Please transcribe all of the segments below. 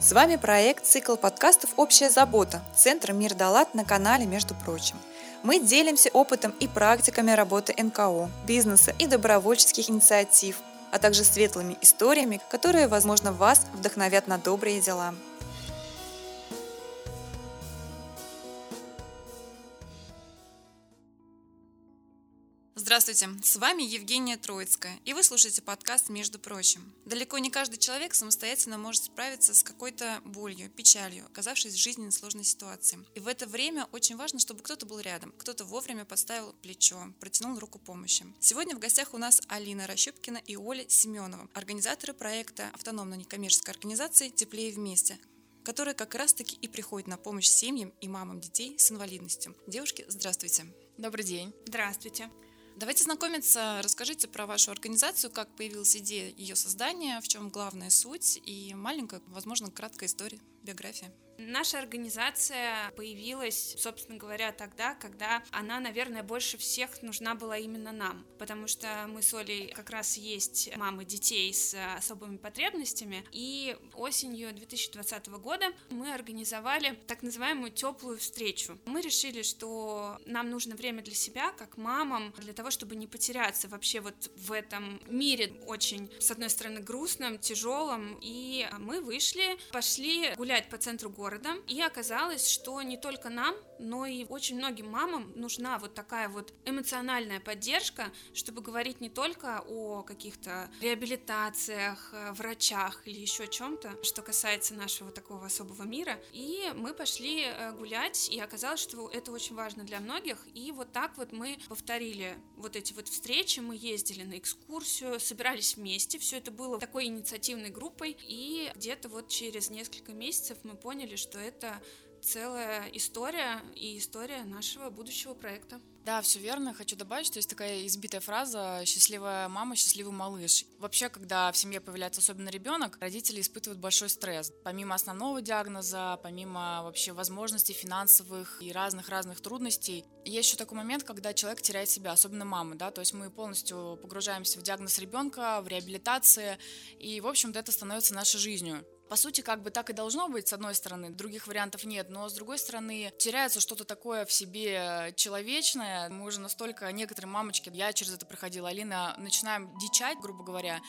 С вами проект «Цикл подкастов «Общая забота» Центра «Мир Далат» на канале «Между прочим». Мы делимся опытом и практиками работы НКО, бизнеса и добровольческих инициатив, а также светлыми историями, которые, возможно, вас вдохновят на добрые дела. Здравствуйте, с вами Евгения Троицкая, и вы слушаете подкаст «Между прочим». Далеко не каждый человек самостоятельно может справиться с какой-то болью, печалью, оказавшись в жизненной сложной ситуации. И в это время очень важно, чтобы кто-то был рядом, кто-то вовремя подставил плечо, протянул руку помощи. Сегодня в гостях у нас Алина Рощупкина и Оля Семенова, организаторы проекта автономной некоммерческой организации «Теплее вместе», которая как раз-таки и приходит на помощь семьям и мамам детей с инвалидностью. Девушки, здравствуйте. Добрый день. Здравствуйте. Давайте знакомиться. Расскажите про вашу организацию, как появилась идея ее создания, в чем главная суть и маленькая, возможно, краткая история, биография. Наша организация появилась, собственно говоря, тогда, когда она, наверное, больше всех нужна была именно нам, потому что мы с Олей как раз есть мамы детей с особыми потребностями, и осенью 2020 года мы организовали так называемую теплую встречу. Мы решили, что нам нужно время для себя, как мамам, для того, чтобы не потеряться вообще вот в этом мире очень, с одной стороны, грустном, тяжелом, и мы вышли, пошли гулять по центру города, города, и оказалось, что не только нам, но и очень многим мамам нужна вот такая вот эмоциональная поддержка, чтобы говорить не только о каких-то реабилитациях, э, врачах или еще чем-то, что касается нашего такого особого мира. И мы пошли э, гулять, и оказалось, что это очень важно для многих, и вот так вот мы повторили вот эти вот встречи, мы ездили на экскурсию, собирались вместе, все это было такой инициативной группой, и где-то вот через несколько месяцев мы поняли, что это целая история и история нашего будущего проекта. Да, все верно. Хочу добавить, что есть такая избитая фраза «счастливая мама, счастливый малыш». Вообще, когда в семье появляется особенно ребенок, родители испытывают большой стресс. Помимо основного диагноза, помимо вообще возможностей финансовых и разных-разных трудностей, есть еще такой момент, когда человек теряет себя, особенно мамы, да, то есть мы полностью погружаемся в диагноз ребенка, в реабилитации, и, в общем-то, это становится нашей жизнью. По сути, как бы так и должно быть, с одной стороны, других вариантов нет, но с другой стороны, теряется что-то такое в себе человечное. Мы уже настолько, некоторые мамочки, я через это проходила, Алина, начинаем дичать, грубо говоря,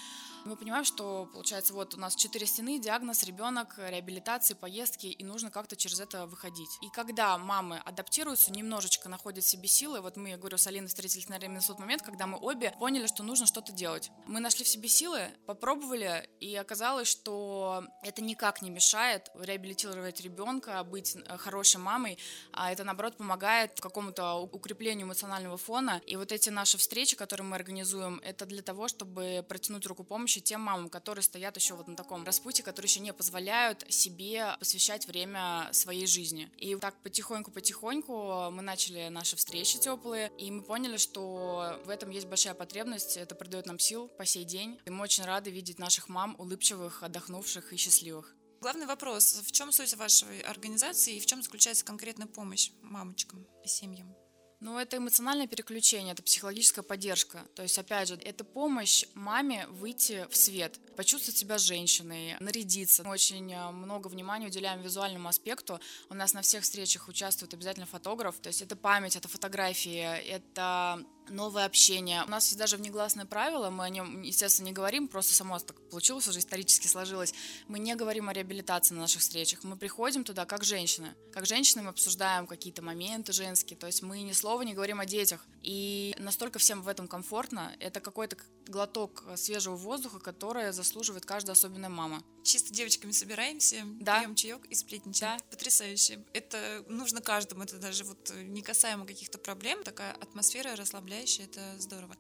мы понимаем, что, получается, вот у нас четыре стены, диагноз, ребенок, реабилитации, поездки, и нужно как-то через это выходить. И когда мамы адаптируются, немножечко находят себе силы, вот мы, я говорю, с Алиной встретились, наверное, на тот момент, когда мы обе поняли, что нужно что-то делать. Мы нашли в себе силы, попробовали, и оказалось, что это никак не мешает реабилитировать ребенка, быть э, хорошей мамой, а это, наоборот, помогает какому-то укреплению эмоционального фона. И вот эти наши встречи, которые мы организуем, это для того, чтобы протянуть руку помощи помощи тем мамам, которые стоят еще вот на таком распутье, которые еще не позволяют себе посвящать время своей жизни. И так потихоньку-потихоньку мы начали наши встречи теплые, и мы поняли, что в этом есть большая потребность, это придает нам сил по сей день. И мы очень рады видеть наших мам улыбчивых, отдохнувших и счастливых. Главный вопрос, в чем суть вашей организации и в чем заключается конкретная помощь мамочкам и семьям? Ну, это эмоциональное переключение, это психологическая поддержка. То есть, опять же, это помощь маме выйти в свет, почувствовать себя женщиной, нарядиться. Мы очень э, много внимания уделяем визуальному аспекту. У нас на всех встречах участвует обязательно фотограф. То есть, это память, это фотографии, это новое общение. У нас есть даже внегласное правило, мы о нем, естественно, не говорим, просто само так получилось, уже исторически сложилось. Мы не говорим о реабилитации на наших встречах. Мы приходим туда как женщины. Как женщины мы обсуждаем какие-то моменты женские, то есть мы ни слова не говорим о детях. И настолько всем в этом комфортно. Это какой-то глоток свежего воздуха, который заслуживает каждая особенная мама. Чисто девочками собираемся, да. пьем чаек и сплетничаем. Да. Потрясающе. Это нужно каждому, это даже вот не касаемо каких-то проблем. Такая атмосфера расслабляющая, это здорово.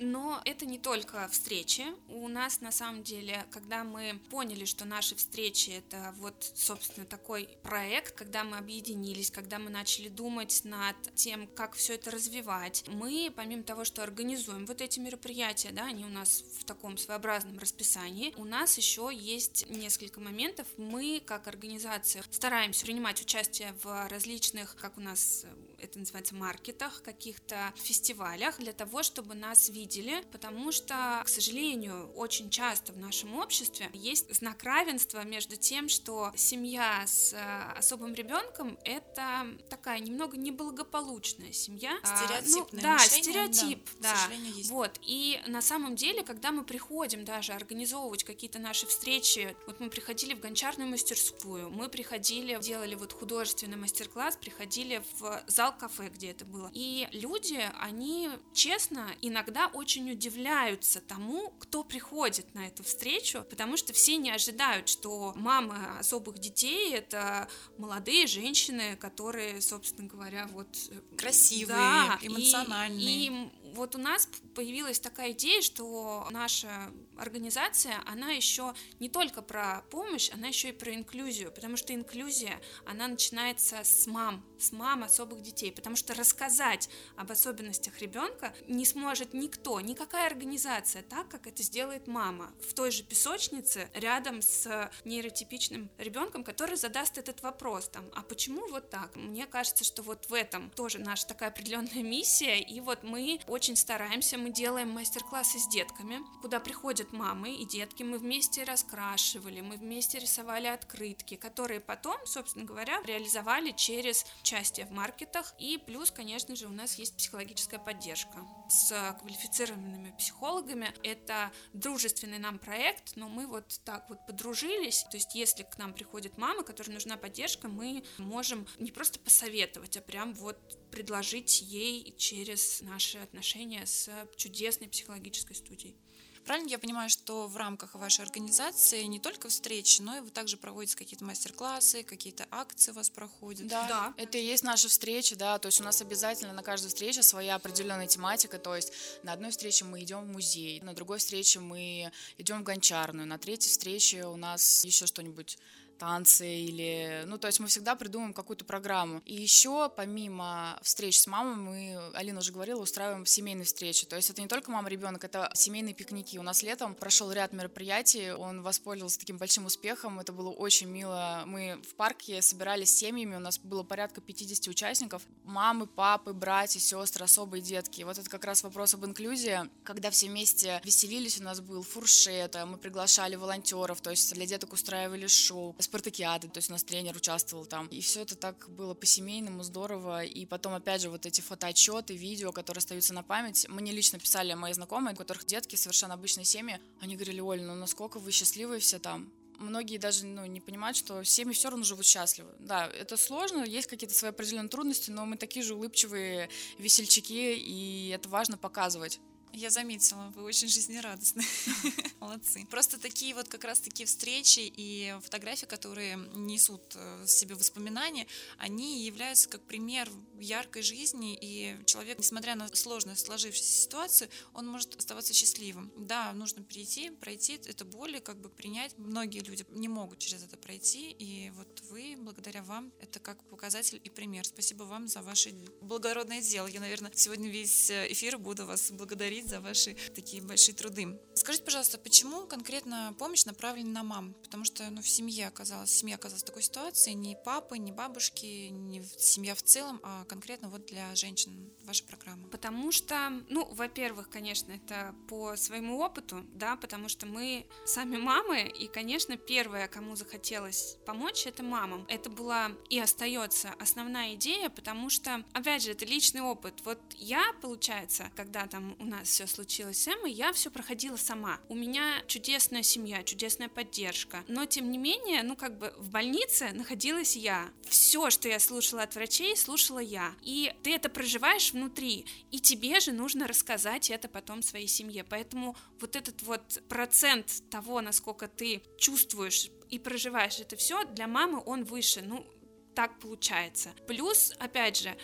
Но это не только встречи. У нас на самом деле, когда мы поняли, что наши встречи это вот, собственно, такой проект, когда мы объединились, когда мы начали думать над тем, как все это развивать, мы, помимо того, что организуем вот эти мероприятия, да, они у нас в таком своеобразном расписании, у нас еще есть несколько моментов. Мы, как организация, стараемся принимать участие в различных, как у нас это называется маркетах, каких-то фестивалях, для того, чтобы нас видели, потому что, к сожалению, очень часто в нашем обществе есть знак равенства между тем, что семья с э, особым ребенком это такая немного неблагополучная семья. Стереотипное а, ну, да, мышление, стереотип, да, да. есть. Вот, и на самом деле, когда мы приходим даже организовывать какие-то наши встречи, вот мы приходили в гончарную мастерскую, мы приходили, делали вот художественный мастер-класс, приходили в зал кафе, где это было. И люди, они честно иногда очень удивляются тому, кто приходит на эту встречу, потому что все не ожидают, что мамы особых детей это молодые женщины, которые, собственно говоря, вот э, красивые, да, эмоциональные. И, и вот у нас появилась такая идея, что наша организация, она еще не только про помощь, она еще и про инклюзию, потому что инклюзия, она начинается с мам, с мам особых детей, потому что рассказать об особенностях ребенка не сможет никто, никакая организация, так как это сделает мама в той же песочнице рядом с нейротипичным ребенком, который задаст этот вопрос там, а почему вот так? Мне кажется, что вот в этом тоже наша такая определенная миссия, и вот мы очень стараемся, мы делаем мастер-классы с детками, куда приходят мамы и детки, мы вместе раскрашивали, мы вместе рисовали открытки, которые потом, собственно говоря, реализовали через участие в маркетах, и плюс, конечно же, у нас есть психологическая поддержка с квалифицированными психологами. Это дружественный нам проект, но мы вот так вот подружились, то есть если к нам приходит мама, которой нужна поддержка, мы можем не просто посоветовать, а прям вот предложить ей через наши отношения с чудесной психологической студией. Правильно я понимаю, что в рамках вашей организации не только встречи, но и вы также проводите какие-то мастер-классы, какие-то акции у вас проходят? Да, да, это и есть наша встреча, да, то есть у нас обязательно на каждой встрече своя определенная тематика, то есть на одной встрече мы идем в музей, на другой встрече мы идем в гончарную, на третьей встрече у нас еще что-нибудь танцы или... Ну, то есть мы всегда придумываем какую-то программу. И еще, помимо встреч с мамой, мы, Алина уже говорила, устраиваем семейные встречи. То есть это не только мама-ребенок, это семейные пикники. У нас летом прошел ряд мероприятий, он воспользовался таким большим успехом, это было очень мило. Мы в парке собирались с семьями, у нас было порядка 50 участников. Мамы, папы, братья, сестры, особые детки. Вот это как раз вопрос об инклюзии. Когда все вместе веселились, у нас был фуршет, мы приглашали волонтеров, то есть для деток устраивали шоу спартакиады, то есть у нас тренер участвовал там. И все это так было по-семейному, здорово. И потом, опять же, вот эти фотоотчеты, видео, которые остаются на память. Мне лично писали мои знакомые, у которых детки совершенно обычные семьи. Они говорили, Оль, ну насколько вы счастливые все там многие даже ну, не понимают, что семьи все равно живут счастливы. Да, это сложно, есть какие-то свои определенные трудности, но мы такие же улыбчивые весельчаки, и это важно показывать. Я заметила, вы очень жизнерадостны. Молодцы. Просто такие вот как раз такие встречи и фотографии, которые несут э, в себе воспоминания, они являются как пример яркой жизни, и человек, несмотря на сложную сложившуюся ситуацию, он может оставаться счастливым. Да, нужно перейти, пройти это боль и как бы принять. Многие люди не могут через это пройти, и вот вы, благодаря вам, это как показатель и пример. Спасибо вам за ваше благородное дело. Я, наверное, сегодня весь э, эфир буду вас благодарить благодарить за ваши такие большие труды. Скажите, пожалуйста, почему конкретно помощь направлена на мам? Потому что ну, в семье оказалась, семья оказалась в такой ситуации, ни папы, ни бабушки, ни семья в целом, а конкретно вот для женщин ваша программа. Потому что, ну, во-первых, конечно, это по своему опыту, да, потому что мы сами мамы, и, конечно, первое, кому захотелось помочь, это мамам. Это была и остается основная идея, потому что, опять же, это личный опыт. Вот я, получается, когда там у нас все случилось с Эммой, я все проходила сама. У меня чудесная семья, чудесная поддержка. Но, тем не менее, ну, как бы в больнице находилась я. Все, что я слушала от врачей, слушала я. И ты это проживаешь внутри. И тебе же нужно рассказать это потом своей семье. Поэтому вот этот вот процент того, насколько ты чувствуешь и проживаешь это все, для мамы он выше. Ну, так получается. Плюс, опять же,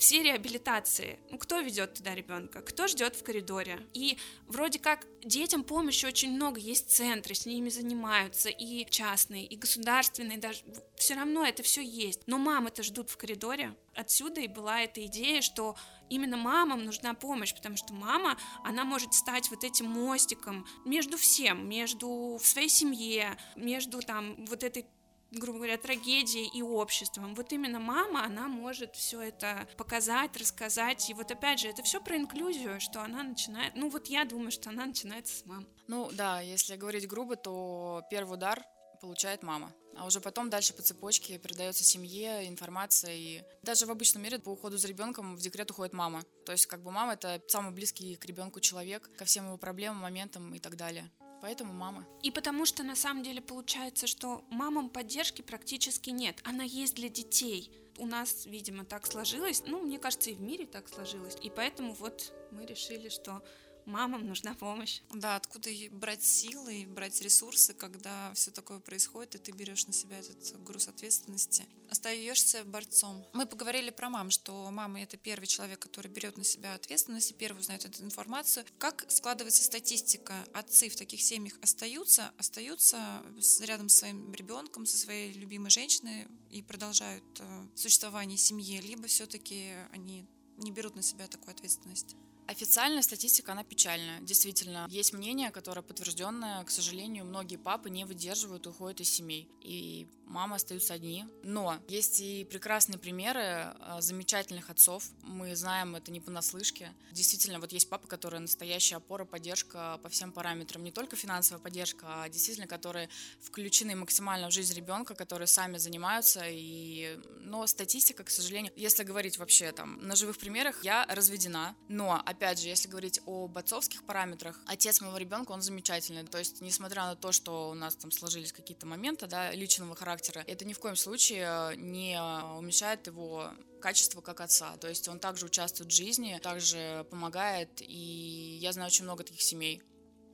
все реабилитации. Ну, кто ведет туда ребенка? Кто ждет в коридоре? И вроде как детям помощи очень много, есть центры, с ними занимаются, и частные, и государственные, даже все равно это все есть. Но мамы-то ждут в коридоре. Отсюда и была эта идея, что именно мамам нужна помощь, потому что мама, она может стать вот этим мостиком между всем, между в своей семье, между там вот этой грубо говоря, трагедией и обществом. Вот именно мама, она может все это показать, рассказать. И вот опять же, это все про инклюзию, что она начинает. Ну вот я думаю, что она начинается с мам. Ну да, если говорить грубо, то первый удар получает мама. А уже потом дальше по цепочке передается семье информация. И даже в обычном мире по уходу за ребенком в декрет уходит мама. То есть как бы мама это самый близкий к ребенку человек, ко всем его проблемам, моментам и так далее. Поэтому мама. И потому что на самом деле получается, что мамам поддержки практически нет. Она есть для детей. У нас, видимо, так сложилось. Ну, мне кажется, и в мире так сложилось. И поэтому вот мы решили, что мамам нужна помощь. Да, откуда брать силы, брать ресурсы, когда все такое происходит, и ты берешь на себя этот груз ответственности, остаешься борцом. Мы поговорили про мам, что мама это первый человек, который берет на себя ответственность и первый узнает эту информацию. Как складывается статистика? Отцы в таких семьях остаются, остаются рядом с своим ребенком, со своей любимой женщиной и продолжают э, существование семьи, либо все-таки они не берут на себя такую ответственность? Официальная статистика, она печальная. Действительно, есть мнение, которое подтвержденное. К сожалению, многие папы не выдерживают уходят из семей. И мамы остаются одни. Но есть и прекрасные примеры а, замечательных отцов. Мы знаем это не понаслышке. Действительно, вот есть папы, которые настоящая опора, поддержка по всем параметрам. Не только финансовая поддержка, а действительно, которые включены максимально в жизнь ребенка, которые сами занимаются. И... Но статистика, к сожалению, если говорить вообще там на живых примерах, я разведена. Но, опять же, если говорить об отцовских параметрах, отец моего ребенка, он замечательный. То есть, несмотря на то, что у нас там сложились какие-то моменты, да, личного характера. Это ни в коем случае э, не уменьшает его качество как отца. То есть он также участвует в жизни, также помогает, и я знаю очень много таких семей.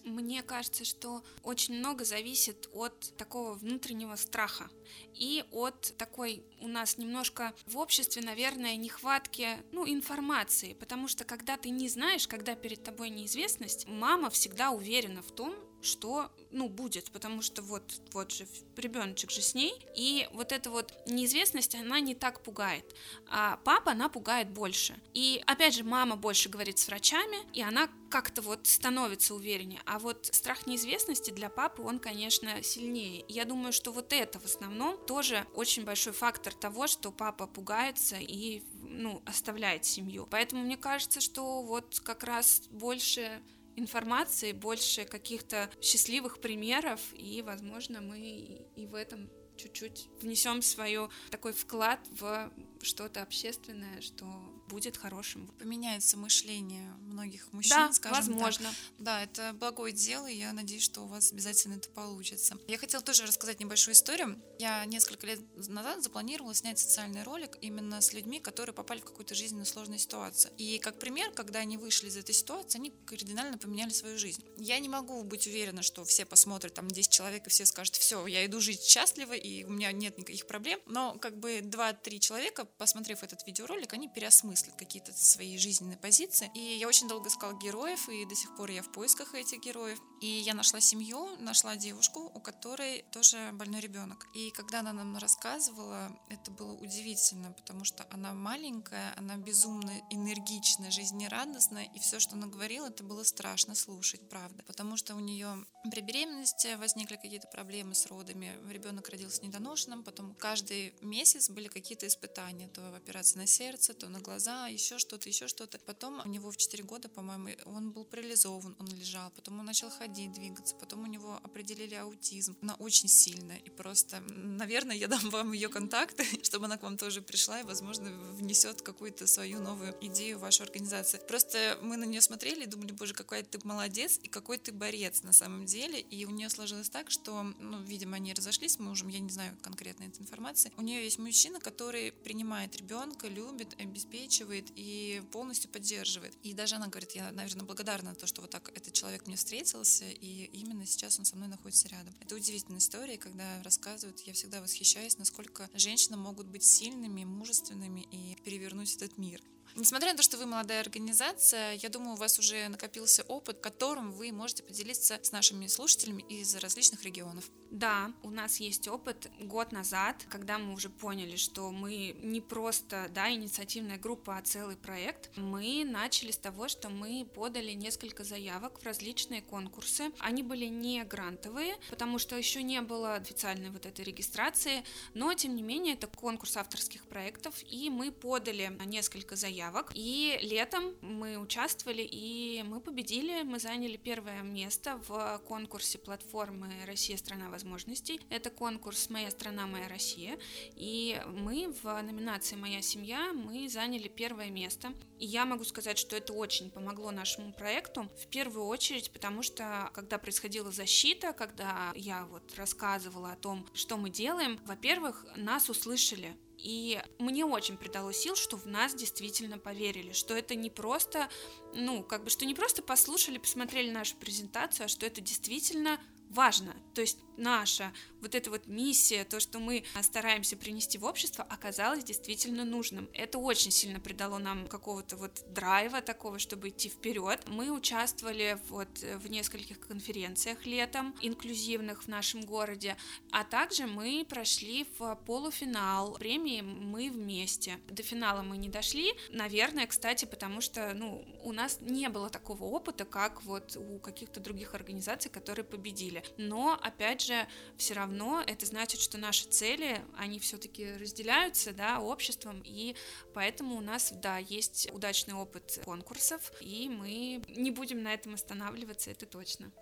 Мне кажется, что очень много зависит от такого внутреннего страха и от такой у нас немножко в обществе, наверное, нехватки ну, информации, потому что когда ты не знаешь, когда перед тобой неизвестность, мама всегда уверена в том, что, ну, будет, потому что вот, вот же ребеночек же с ней, и вот эта вот неизвестность, она не так пугает, а папа, она пугает больше. И, опять же, мама больше говорит с врачами, и она как-то вот становится увереннее, а вот страх неизвестности для папы, он, конечно, сильнее. Я думаю, что вот это в основном тоже очень большой фактор того, что папа пугается и, ну, оставляет семью. Поэтому мне кажется, что вот как раз больше информации, больше каких-то счастливых примеров, и, возможно, мы и в этом чуть-чуть внесем свой такой вклад в что-то общественное, что будет хорошим. Поменяется мышление многих мужчин, да, скажем возможно. так. Да, это благое дело, и я надеюсь, что у вас обязательно это получится. Я хотела тоже рассказать небольшую историю. Я несколько лет назад запланировала снять социальный ролик именно с людьми, которые попали в какую-то жизненно сложную ситуацию. И как пример, когда они вышли из этой ситуации, они кардинально поменяли свою жизнь. Я не могу быть уверена, что все посмотрят, там 10 человек, и все скажут, все, я иду жить счастливо, и у меня нет никаких проблем. Но как бы 2-3 человека, посмотрев этот видеоролик, они переосмыслят какие-то свои жизненные позиции. И я очень долго искала героев, и до сих пор я в поисках этих героев. И я нашла семью, нашла девушку, у которой тоже больной ребенок. И когда она нам рассказывала, это было удивительно, потому что она маленькая, она безумно энергичная, жизнерадостная, и все, что она говорила, это было страшно слушать, правда. Потому что у нее при беременности возникли какие-то проблемы с родами, ребенок родился недоношенным, потом каждый месяц были какие-то испытания, то операция на сердце, то на глаза, еще что-то, еще что-то. Потом у него в 4 года, по-моему, он был парализован, он лежал, потом он начал ходить ходить, двигаться. Потом у него определили аутизм. Она очень сильная. И просто, наверное, я дам вам ее контакты, чтобы она к вам тоже пришла и, возможно, внесет какую-то свою новую идею в вашу организацию. Просто мы на нее смотрели и думали, боже, какой ты молодец и какой ты борец на самом деле. И у нее сложилось так, что, ну, видимо, они разошлись с мужем, я не знаю конкретно этой информации. У нее есть мужчина, который принимает ребенка, любит, обеспечивает и полностью поддерживает. И даже она говорит, я, наверное, благодарна то, что вот так этот человек мне встретился, и именно сейчас он со мной находится рядом. Это удивительная история, когда рассказывают, я всегда восхищаюсь, насколько женщины могут быть сильными, мужественными и перевернуть этот мир. Несмотря на то, что вы молодая организация, я думаю, у вас уже накопился опыт, которым вы можете поделиться с нашими слушателями из различных регионов. Да, у нас есть опыт год назад, когда мы уже поняли, что мы не просто да, инициативная группа, а целый проект. Мы начали с того, что мы подали несколько заявок в различные конкурсы. Они были не грантовые, потому что еще не было официальной вот этой регистрации, но тем не менее это конкурс авторских проектов, и мы подали несколько заявок. И летом мы участвовали, и мы победили, мы заняли первое место в конкурсе платформы «Россия – страна возможностей». Это конкурс «Моя страна, моя Россия». И мы в номинации «Моя семья» мы заняли первое место. И я могу сказать, что это очень помогло нашему проекту. В первую очередь, потому что когда происходила защита, когда я вот рассказывала о том, что мы делаем, во-первых, нас услышали, и мне очень придало сил, что в нас действительно поверили, что это не просто, ну, как бы, что не просто послушали, посмотрели нашу презентацию, а что это действительно важно. То есть наша вот эта вот миссия, то, что мы стараемся принести в общество, оказалось действительно нужным. Это очень сильно придало нам какого-то вот драйва такого, чтобы идти вперед. Мы участвовали вот в нескольких конференциях летом, инклюзивных в нашем городе, а также мы прошли в полуфинал премии «Мы вместе». До финала мы не дошли, наверное, кстати, потому что, ну, у нас не было такого опыта, как вот у каких-то других организаций, которые победили. Но, опять же, все равно это значит, что наши цели, они все-таки разделяются, да, обществом, и поэтому у нас, да, есть удачный опыт конкурсов, и мы не будем на этом останавливаться, это точно.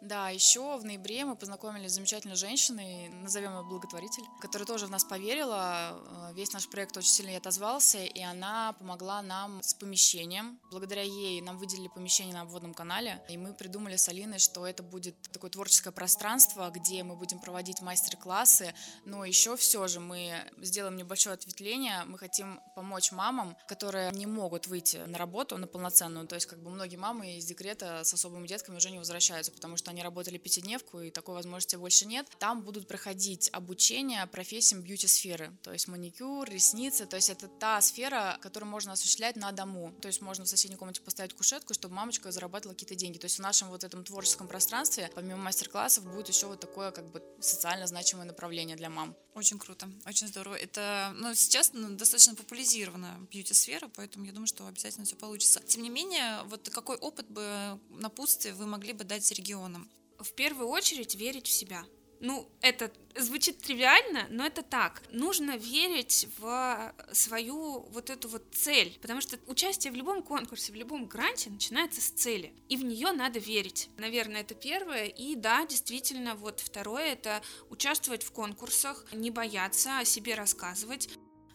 Да, еще в ноябре мы познакомились с замечательной женщиной, назовем ее благотворитель, которая тоже в нас поверила. Э, весь наш проект очень сильно отозвался, и она помогла нам с помещением. Благодаря ей нам выделили помещение на обводном канале, и мы придумали с Алиной, что это будет такое творческое пространство, где мы будем проводить мастер-классы, но еще все же мы сделаем небольшое ответвление, мы хотим помочь мамам, которые не могут выйти на работу, на полноценную, то есть как бы многие мамы из декрета с особыми детками уже не возвращаются, потому что они работали пятидневку, и такой возможности больше нет. Там будут проходить обучение профессиям бьюти-сферы, то есть маникюр, ресницы, то есть это та сфера, которую можно осуществлять на дому. То есть можно в соседней комнате поставить кушетку, чтобы мамочка зарабатывала какие-то деньги. То есть в нашем вот этом творческом пространстве, помимо мастер-классов, будет еще вот такое как бы социально значимое направление для мам. Очень круто, очень здорово. Это, ну, сейчас ну, достаточно популяризирована бьюти-сфера, поэтому я думаю, что обязательно все получится. Тем не менее, вот какой опыт бы напутствие вы могли бы дать регионам? В первую очередь верить в себя. Ну, это звучит тривиально, но это так. Нужно верить в свою вот эту вот цель, потому что участие в любом конкурсе, в любом гранте начинается с цели, и в нее надо верить. Наверное, это первое. И да, действительно, вот второе — это участвовать в конкурсах, не бояться о себе рассказывать.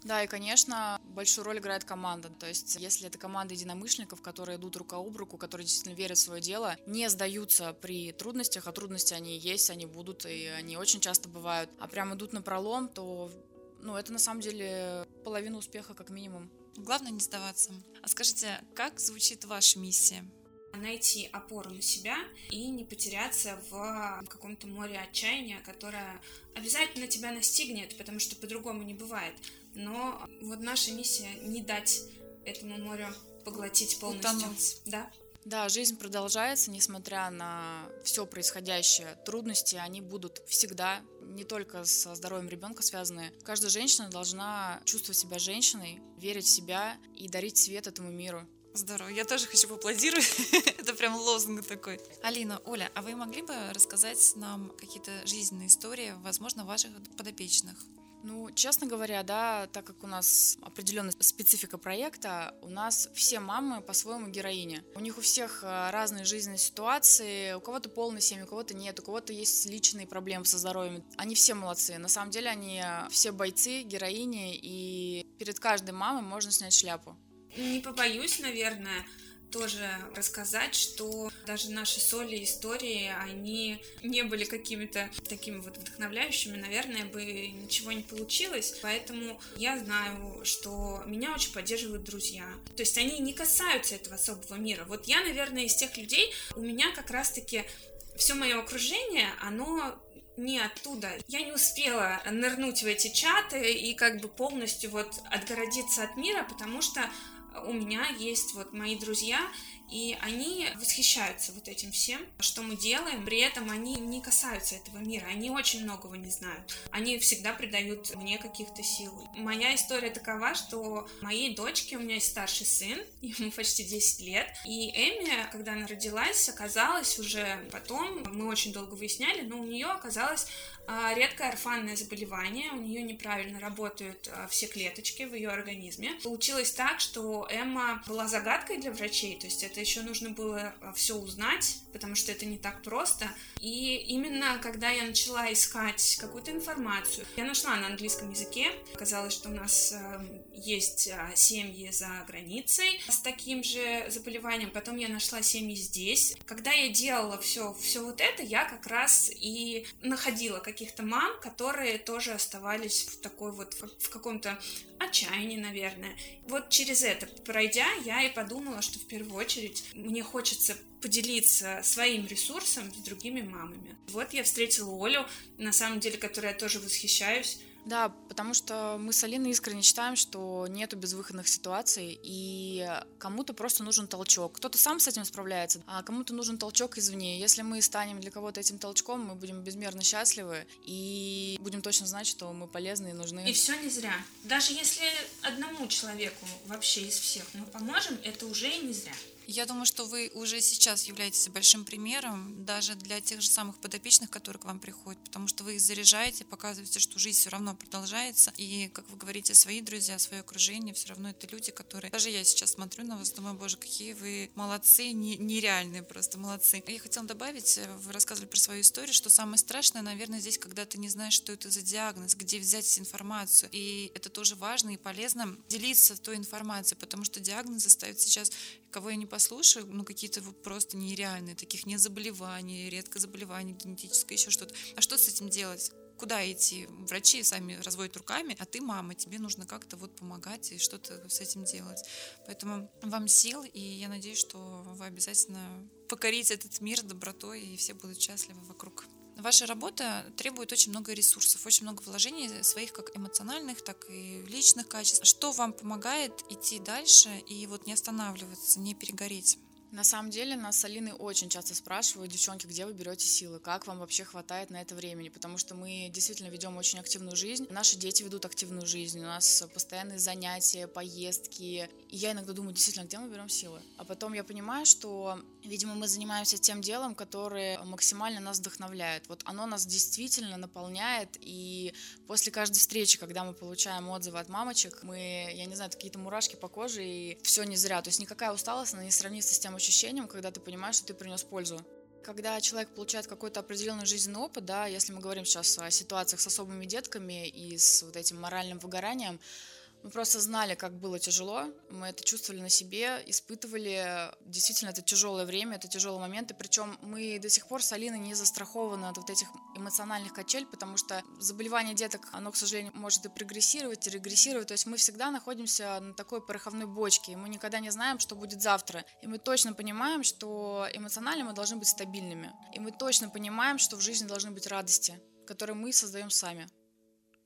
Да, и, конечно, большую роль играет команда. То есть, если это команда единомышленников, которые идут рука об руку, которые действительно верят в свое дело, не сдаются при трудностях, а трудности они есть, они будут, и они очень часто бывают, а прям идут на пролом, то ну, это на самом деле половина успеха как минимум. Главное не сдаваться. А скажите, как звучит ваша миссия? найти опору на себя и не потеряться в каком-то море отчаяния, которое обязательно тебя настигнет, потому что по-другому не бывает. Но вот наша миссия не дать этому морю поглотить полностью. Утонуть. Да. Да, жизнь продолжается, несмотря на все происходящее. Трудности, они будут всегда, не только со здоровьем ребенка связаны. Каждая женщина должна чувствовать себя женщиной, верить в себя и дарить свет этому миру. Здорово. Я тоже хочу поаплодировать. Это прям лозунг такой. Алина, Оля, а вы могли бы рассказать нам какие-то жизненные истории, возможно, ваших подопечных? Ну, честно говоря, да, так как у нас определенная специфика проекта, у нас все мамы по-своему героини. У них у всех э, разные жизненные ситуации, у кого-то полная семья, у кого-то нет, у кого-то есть личные проблемы со здоровьем. Они все молодцы. На самом деле они все бойцы, героини, и перед каждой мамой можно снять шляпу не побоюсь, наверное, тоже рассказать, что даже наши соли истории, они не были какими-то такими вот вдохновляющими, наверное, бы ничего не получилось. Поэтому я знаю, что меня очень поддерживают друзья. То есть они не касаются этого особого мира. Вот я, наверное, из тех людей, у меня как раз-таки все мое окружение, оно не оттуда. Я не успела нырнуть в эти чаты и как бы полностью вот отгородиться от мира, потому что у меня есть вот мои друзья, и они восхищаются вот этим всем, что мы делаем. При этом они не касаются этого мира, они очень многого не знают. Они всегда придают мне каких-то сил. Моя история такова, что моей дочке, у меня есть старший сын, ему почти 10 лет, и Эми, когда она родилась, оказалась уже потом, мы очень долго выясняли, но у нее оказалось а, редкое орфанное заболевание, у нее неправильно работают а, все клеточки в ее организме. Получилось так, что Эмма была загадкой для врачей, то есть это еще нужно было а, все узнать, потому что это не так просто. И именно когда я начала искать какую-то информацию, я нашла на английском языке. Оказалось, что у нас есть семьи за границей с таким же заболеванием. Потом я нашла семьи здесь. Когда я делала все, все вот это, я как раз и находила каких-то мам, которые тоже оставались в такой вот, в каком-то отчаянии, наверное. Вот через это пройдя, я и подумала, что в первую очередь мне хочется поделиться своим ресурсом с другими мамами. Вот я встретила Олю, на самом деле, которой я тоже восхищаюсь. Да, потому что мы с Алиной искренне считаем, что нету безвыходных ситуаций, и кому-то просто нужен толчок. Кто-то сам с этим справляется, а кому-то нужен толчок извне. Если мы станем для кого-то этим толчком, мы будем безмерно счастливы и будем точно знать, что мы полезны и нужны. И все не зря. Даже если одному человеку вообще из всех мы поможем, это уже и не зря. Я думаю, что вы уже сейчас являетесь большим примером даже для тех же самых подопечных, которые к вам приходят, потому что вы их заряжаете, показываете, что жизнь все равно продолжается. И, как вы говорите, свои друзья, свое окружение, все равно это люди, которые... Даже я сейчас смотрю на вас, думаю, боже, какие вы молодцы, не, нереальные просто молодцы. Я хотела добавить, вы рассказывали про свою историю, что самое страшное, наверное, здесь, когда ты не знаешь, что это за диагноз, где взять информацию. И это тоже важно и полезно делиться той информацией, потому что диагнозы ставят сейчас кого я не послушаю, ну, какие-то просто нереальные, таких не заболеваний, редко заболеваний, генетическое, еще что-то. А что с этим делать? куда идти? Врачи сами разводят руками, а ты мама, тебе нужно как-то вот помогать и что-то с этим делать. Поэтому вам сил, и я надеюсь, что вы обязательно покорите этот мир добротой, и все будут счастливы вокруг. Ваша работа требует очень много ресурсов, очень много вложений своих как эмоциональных, так и личных качеств. Что вам помогает идти дальше и вот не останавливаться, не перегореть? На самом деле нас с Алиной очень часто спрашивают, девчонки, где вы берете силы, как вам вообще хватает на это времени, потому что мы действительно ведем очень активную жизнь, наши дети ведут активную жизнь, у нас постоянные занятия, поездки, и я иногда думаю, действительно, где мы берем силы? А потом я понимаю, что, видимо, мы занимаемся тем делом, которое максимально нас вдохновляет. Вот оно нас действительно наполняет, и после каждой встречи, когда мы получаем отзывы от мамочек, мы, я не знаю, какие-то мурашки по коже, и все не зря. То есть никакая усталость, она не сравнится с тем ощущением, когда ты понимаешь, что ты принес пользу. Когда человек получает какой-то определенный жизненный опыт, да, если мы говорим сейчас о ситуациях с особыми детками и с вот этим моральным выгоранием, мы просто знали, как было тяжело, мы это чувствовали на себе, испытывали. Действительно это тяжелое время, это тяжелые моменты, причем мы до сих пор с Алиной не застрахованы от вот этих эмоциональных качель, потому что заболевание деток, оно, к сожалению, может и прогрессировать, и регрессировать, то есть мы всегда находимся на такой пороховной бочке, и мы никогда не знаем, что будет завтра, и мы точно понимаем, что эмоционально мы должны быть стабильными, и мы точно понимаем, что в жизни должны быть радости, которые мы создаем сами.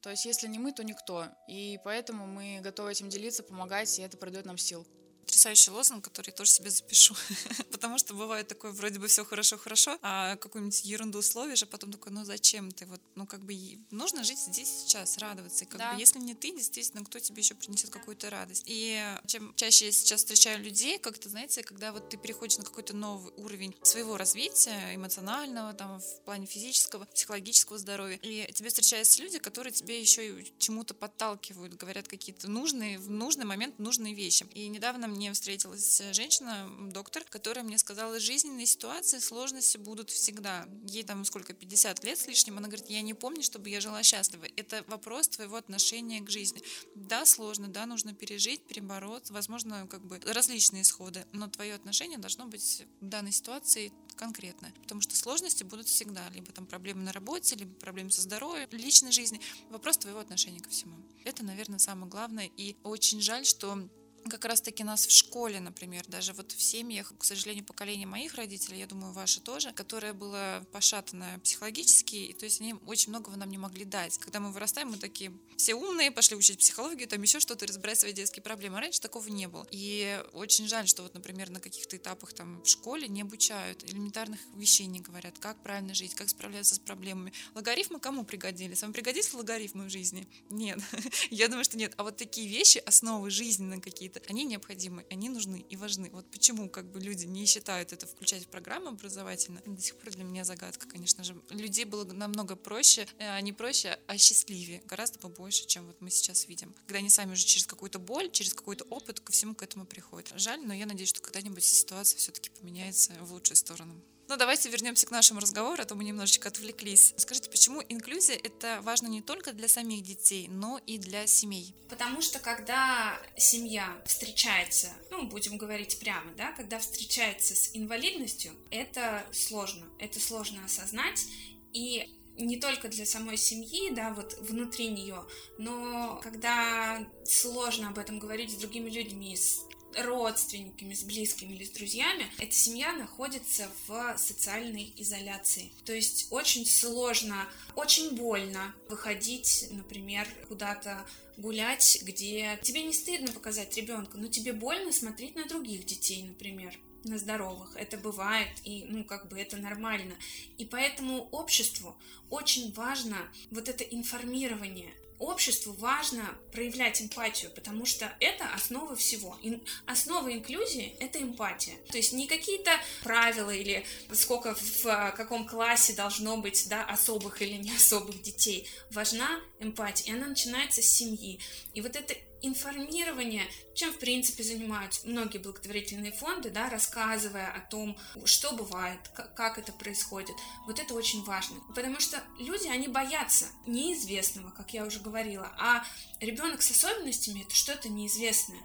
То есть, если не мы, то никто. И поэтому мы готовы этим делиться, помогать, и это придает нам сил потрясающий лозунг, который я тоже себе запишу. Потому что бывает такое, вроде бы все хорошо-хорошо, а какую-нибудь ерунду словишь, а потом такой, ну зачем ты? Вот, ну как бы нужно жить здесь сейчас, радоваться. И как да. бы если не ты, действительно, кто тебе еще принесет какую-то радость? И чем чаще я сейчас встречаю людей, как-то, знаете, когда вот ты переходишь на какой-то новый уровень своего развития, эмоционального, там, в плане физического, психологического здоровья, и тебе встречаются люди, которые тебе еще и чему-то подталкивают, говорят какие-то нужные, в нужный момент нужные вещи. И недавно мне мне встретилась женщина, доктор, которая мне сказала, жизненные ситуации, сложности будут всегда. Ей там сколько, 50 лет с лишним, она говорит, я не помню, чтобы я жила счастливо. Это вопрос твоего отношения к жизни. Да, сложно, да, нужно пережить, перебороть, возможно, как бы различные исходы, но твое отношение должно быть в данной ситуации конкретное, потому что сложности будут всегда, либо там проблемы на работе, либо проблемы со здоровьем, личной жизни. Вопрос твоего отношения ко всему. Это, наверное, самое главное. И очень жаль, что как раз-таки нас в школе, например, даже вот в семьях, к сожалению, поколение моих родителей, я думаю, ваши тоже, которое было пошатано психологически, и, то есть они очень многого нам не могли дать. Когда мы вырастаем, мы такие все умные, пошли учить психологию, там еще что-то, разбирать свои детские проблемы. А раньше такого не было. И очень жаль, что вот, например, на каких-то этапах там в школе не обучают, элементарных вещей не говорят, как правильно жить, как справляться с проблемами. Логарифмы кому пригодились? Вам пригодились логарифмы в жизни? Нет. Я думаю, что нет. А вот такие вещи, основы жизненные какие-то, они необходимы, они нужны и важны. Вот почему как бы люди не считают это включать в программу образовательно, до сих пор для меня загадка, конечно же. Людей было намного проще, э, не проще, а счастливее, гораздо побольше, чем вот мы сейчас видим. Когда они сами уже через какую-то боль, через какой-то опыт ко всему к этому приходят. Жаль, но я надеюсь, что когда-нибудь ситуация все-таки поменяется в лучшую сторону. Ну, давайте вернемся к нашему разговору, а то мы немножечко отвлеклись. Скажите, почему инклюзия это важно не только для самих детей, но и для семей? Потому что когда семья встречается, ну, будем говорить прямо, да, когда встречается с инвалидностью, это сложно. Это сложно осознать. И не только для самой семьи, да, вот внутри нее, но когда сложно об этом говорить с другими людьми, с родственниками, с близкими или с друзьями, эта семья находится в социальной изоляции. То есть очень сложно, очень больно выходить, например, куда-то гулять, где тебе не стыдно показать ребенка, но тебе больно смотреть на других детей, например на здоровых. Это бывает, и, ну, как бы это нормально. И поэтому обществу очень важно вот это информирование обществу важно проявлять эмпатию, потому что это основа всего. Ин, основа инклюзии — это эмпатия. То есть не какие-то правила или сколько в каком классе должно быть да, особых или не особых детей. Важна эмпатия, и она начинается с семьи. И вот это информирование, чем, в принципе, занимаются многие благотворительные фонды, да, рассказывая о том, что бывает, как это происходит. Вот это очень важно. Потому что люди, они боятся неизвестного, как я уже говорила, а ребенок с особенностями — это что-то неизвестное.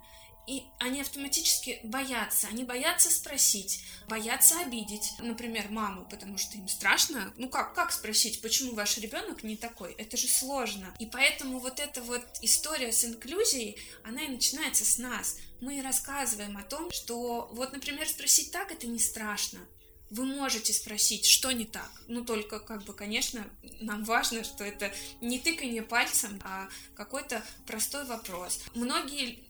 И они автоматически боятся, они боятся спросить, боятся обидеть, например, маму, потому что им страшно. Ну как, как спросить, почему ваш ребенок не такой? Это же сложно. И поэтому вот эта вот история с инклюзией, она и начинается с нас. Мы рассказываем о том, что вот, например, спросить так это не страшно. Вы можете спросить, что не так. Ну, только, как бы, конечно, нам важно, что это не тыканье пальцем, а какой-то простой вопрос. Многие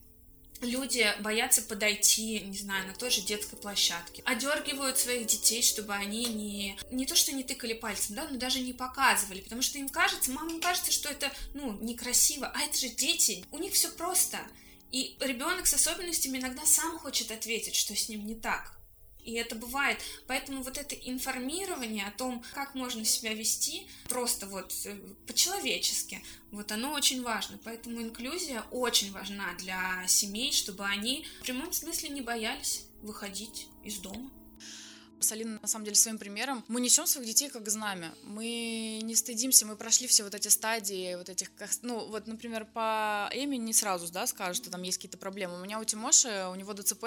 люди боятся подойти, не знаю, на той же детской площадке. Одергивают своих детей, чтобы они не... Не то, что не тыкали пальцем, да, но даже не показывали, потому что им кажется, мамам кажется, что это, ну, некрасиво, а это же дети, у них все просто. И ребенок с особенностями иногда сам хочет ответить, что с ним не так. И это бывает. Поэтому вот это информирование о том, как можно себя вести, просто вот э, по-человечески, вот оно очень важно. Поэтому инклюзия очень важна для семей, чтобы они в прямом смысле не боялись выходить из дома с Алиной, на самом деле, своим примером. Мы несем своих детей как знамя. Мы не стыдимся, мы прошли все вот эти стадии, вот этих, ну, вот, например, по Эми не сразу, да, скажут, что там есть какие-то проблемы. У меня у Тимоши, у него ДЦП,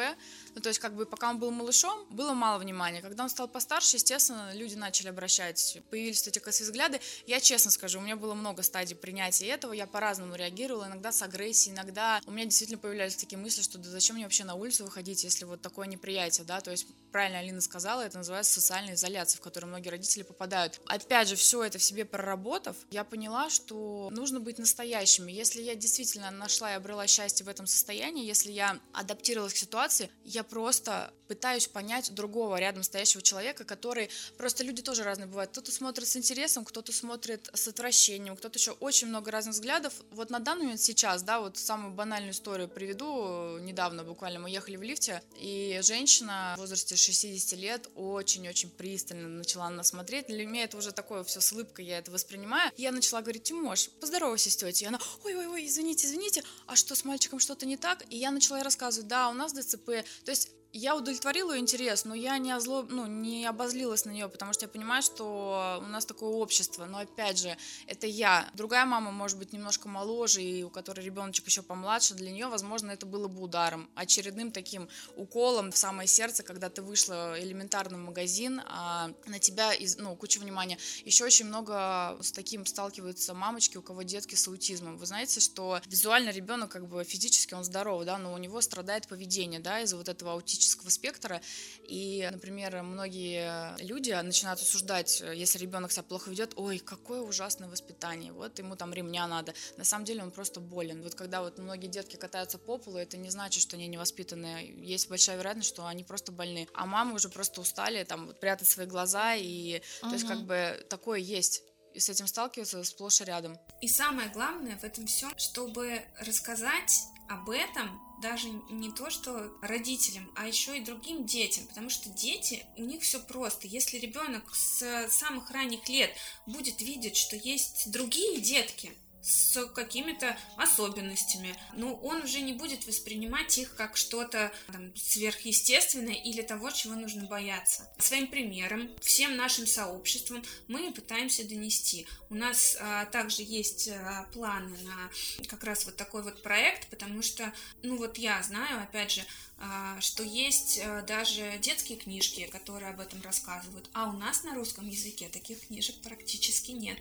ну, то есть, как бы, пока он был малышом, было мало внимания. Когда он стал постарше, естественно, люди начали обращать, появились эти косые взгляды. Я честно скажу, у меня было много стадий принятия этого, я по-разному реагировала, иногда с агрессией, иногда у меня действительно появлялись такие мысли, что да зачем мне вообще на улицу выходить, если вот такое неприятие, да, то есть, правильно Алина сказала, это называется социальная изоляция, в которую многие родители попадают. Опять же, все это в себе проработав, я поняла, что нужно быть настоящими. Если я действительно нашла и обрела счастье в этом состоянии, если я адаптировалась к ситуации, я просто пытаюсь понять другого рядом стоящего человека, который... Просто люди тоже разные бывают. Кто-то смотрит с интересом, кто-то смотрит с отвращением, кто-то еще очень много разных взглядов. Вот на данный момент сейчас, да, вот самую банальную историю приведу. Недавно буквально мы ехали в лифте, и женщина в возрасте 60 лет очень-очень пристально начала на смотреть. Для меня это уже такое все с улыбкой, я это воспринимаю. Я начала говорить, Тимош, поздоровайся с тетей. И она, ой-ой-ой, извините, извините, а что с мальчиком что-то не так? И я начала ей рассказывать, да, у нас ДЦП. То есть я удовлетворила ее интерес, но я не, озлоб... ну, не обозлилась на нее, потому что я понимаю, что у нас такое общество. Но опять же, это я. Другая мама, может быть, немножко моложе, и у которой ребеночек еще помладше, для нее, возможно, это было бы ударом, очередным таким уколом в самое сердце, когда ты вышла элементарно в магазин, а на тебя, из, ну, куча внимания. Еще очень много с таким сталкиваются мамочки, у кого детки с аутизмом. Вы знаете, что визуально ребенок как бы физически он здоров, да, но у него страдает поведение, да, из-за вот этого аутизма аутического спектра. И, например, многие люди начинают осуждать, если ребенок себя плохо ведет, ой, какое ужасное воспитание, вот ему там ремня надо. На самом деле он просто болен. Вот когда вот многие детки катаются по полу, это не значит, что они невоспитанные. Есть большая вероятность, что они просто больны. А мамы уже просто устали там вот, прятать свои глаза, и угу. то есть как бы такое есть и с этим сталкиваются сплошь и рядом. И самое главное в этом всем, чтобы рассказать об этом даже не то, что родителям, а еще и другим детям, потому что дети, у них все просто. Если ребенок с самых ранних лет будет видеть, что есть другие детки, с какими-то особенностями, но он уже не будет воспринимать их как что-то там, сверхъестественное или того, чего нужно бояться. Своим примером, всем нашим сообществом мы пытаемся донести. У нас а, также есть а, планы на как раз вот такой вот проект, потому что, ну вот я знаю, опять же, а, что есть а, даже детские книжки, которые об этом рассказывают, а у нас на русском языке таких книжек практически нет.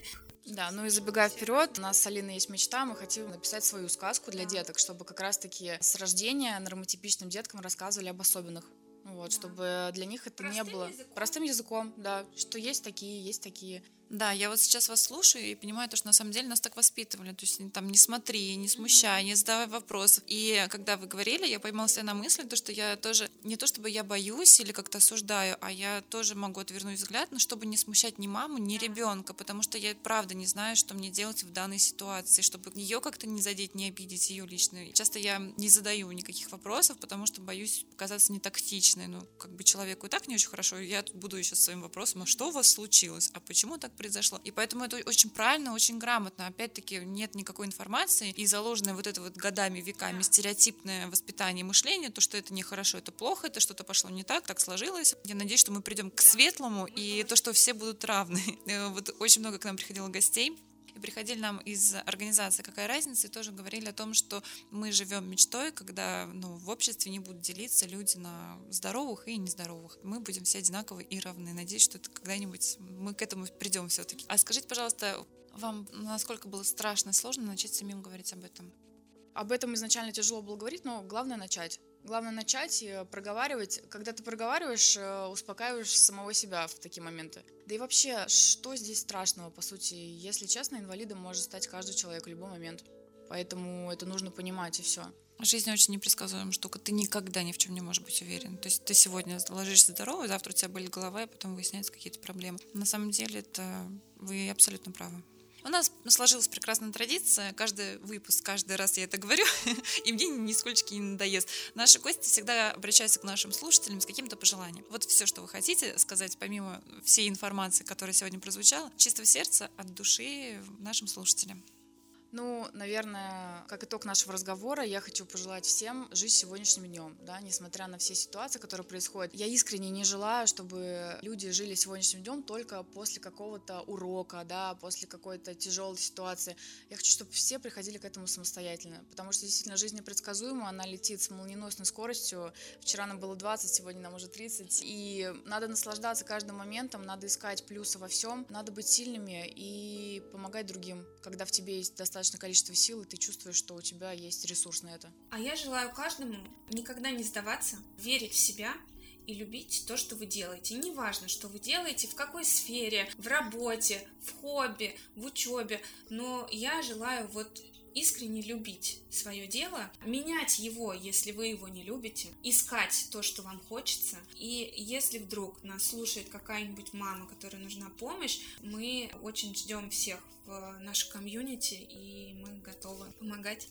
Да, ну и забегая вперед, у нас с Алиной есть мечта, мы хотим написать свою сказку для деток, чтобы как раз-таки с рождения нормотипичным деткам рассказывали об особенных. Вот, да. чтобы для них это простым не было языком. простым языком, да, что есть такие, есть такие. Да, я вот сейчас вас слушаю и понимаю, то, что на самом деле нас так воспитывали. То есть там не смотри, не смущай, не задавай вопросов. И когда вы говорили, я поймала себя на мысли, то, что я тоже, не то чтобы я боюсь или как-то осуждаю, а я тоже могу отвернуть взгляд, но чтобы не смущать ни маму, ни ребенка, потому что я правда не знаю, что мне делать в данной ситуации, чтобы ее как-то не задеть, не обидеть ее лично. Часто я не задаю никаких вопросов, потому что боюсь показаться не тактичной. Ну, как бы человеку и так не очень хорошо, я тут буду еще своим вопросом, а что у вас случилось, а почему так произошло. И поэтому это очень правильно, очень грамотно. Опять-таки нет никакой информации, и заложенное вот это вот годами, веками стереотипное воспитание и мышление, то, что это нехорошо, это плохо, это что-то пошло не так, так сложилось. Я надеюсь, что мы придем к светлому, и то, что все будут равны. Вот очень много к нам приходило гостей, и приходили нам из организации «Какая разница?» и тоже говорили о том, что мы живем мечтой, когда ну, в обществе не будут делиться люди на здоровых и нездоровых. Мы будем все одинаковы и равны. Надеюсь, что это когда-нибудь мы к этому придем все-таки. А скажите, пожалуйста, вам насколько было страшно и сложно начать самим говорить об этом? Об этом изначально тяжело было говорить, но главное начать. Главное начать и проговаривать. Когда ты проговариваешь, э, успокаиваешь самого себя в такие моменты. Да и вообще, что здесь страшного, по сути? Если честно, инвалидом может стать каждый человек в любой момент. Поэтому это нужно понимать и все. Жизнь очень непредсказуемая штука. Ты никогда ни в чем не можешь быть уверен. То есть ты сегодня ложишься здоровый, завтра у тебя болит голова, и потом выясняются какие-то проблемы. На самом деле это вы абсолютно правы. У нас сложилась прекрасная традиция. Каждый выпуск, каждый раз я это говорю, и мне нисколько не надоест. Наши гости всегда обращаются к нашим слушателям с каким-то пожеланием. Вот все, что вы хотите сказать, помимо всей информации, которая сегодня прозвучала, чисто в сердце, от души нашим слушателям. Ну, наверное, как итог нашего разговора, я хочу пожелать всем жить сегодняшним днем, да, несмотря на все ситуации, которые происходят. Я искренне не желаю, чтобы люди жили сегодняшним днем только после какого-то урока, да, после какой-то тяжелой ситуации. Я хочу, чтобы все приходили к этому самостоятельно, потому что действительно жизнь непредсказуема, она летит с молниеносной скоростью. Вчера нам было 20, сегодня нам уже 30, и надо наслаждаться каждым моментом, надо искать плюсы во всем, надо быть сильными и помогать другим, когда в тебе есть достаточно достаточное количество сил, и ты чувствуешь, что у тебя есть ресурс на это. А я желаю каждому никогда не сдаваться, верить в себя и любить то, что вы делаете. И неважно, что вы делаете, в какой сфере, в работе, в хобби, в учебе, но я желаю вот искренне любить свое дело, менять его, если вы его не любите, искать то, что вам хочется. И если вдруг нас слушает какая-нибудь мама, которой нужна помощь, мы очень ждем всех в нашей комьюнити, и мы готовы помогать.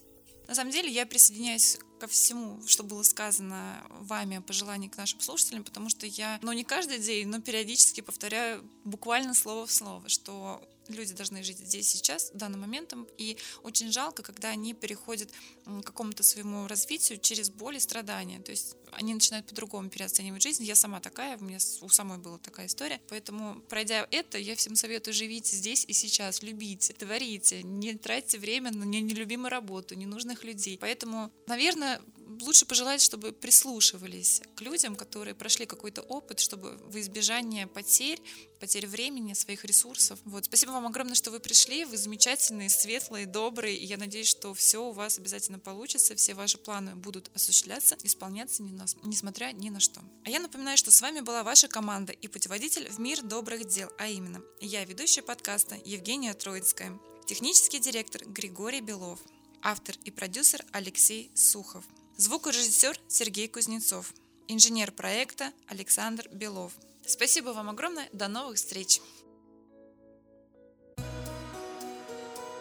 На самом деле я присоединяюсь ко всему, что было сказано вами, пожеланий к нашим слушателям, потому что я, ну не каждый день, но периодически повторяю буквально слово в слово, что люди должны жить здесь сейчас, в данный момент, и очень жалко, когда они переходят к какому-то своему развитию через боль и страдания. То есть они начинают по-другому переоценивать жизнь. Я сама такая, у меня у самой была такая история. Поэтому, пройдя это, я всем советую, живите здесь и сейчас, любите, творите, не тратьте время на нелюбимую работу, ненужных людей. Поэтому, наверное, лучше пожелать, чтобы прислушивались к людям, которые прошли какой-то опыт, чтобы в избежание потерь, потерь времени, своих ресурсов. Вот. Спасибо вам огромное, что вы пришли. Вы замечательные, светлые, добрые. Я надеюсь, что все у вас обязательно получится, все ваши планы будут осуществляться, исполняться, несмотря ни на что. А я напоминаю, что с вами была ваша команда и путеводитель в мир добрых дел, а именно я, ведущая подкаста Евгения Троицкая, технический директор Григорий Белов, автор и продюсер Алексей Сухов. Звукорежиссер Сергей Кузнецов. Инженер проекта Александр Белов. Спасибо вам огромное. До новых встреч.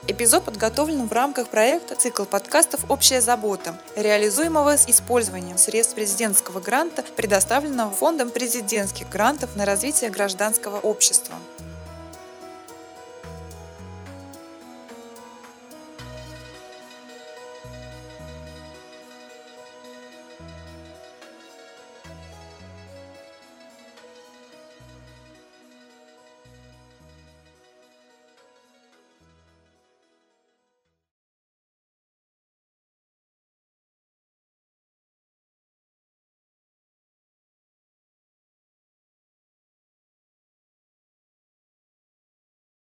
Эпизод подготовлен в рамках проекта «Цикл подкастов «Общая забота», реализуемого с использованием средств президентского гранта, предоставленного Фондом президентских грантов на развитие гражданского общества.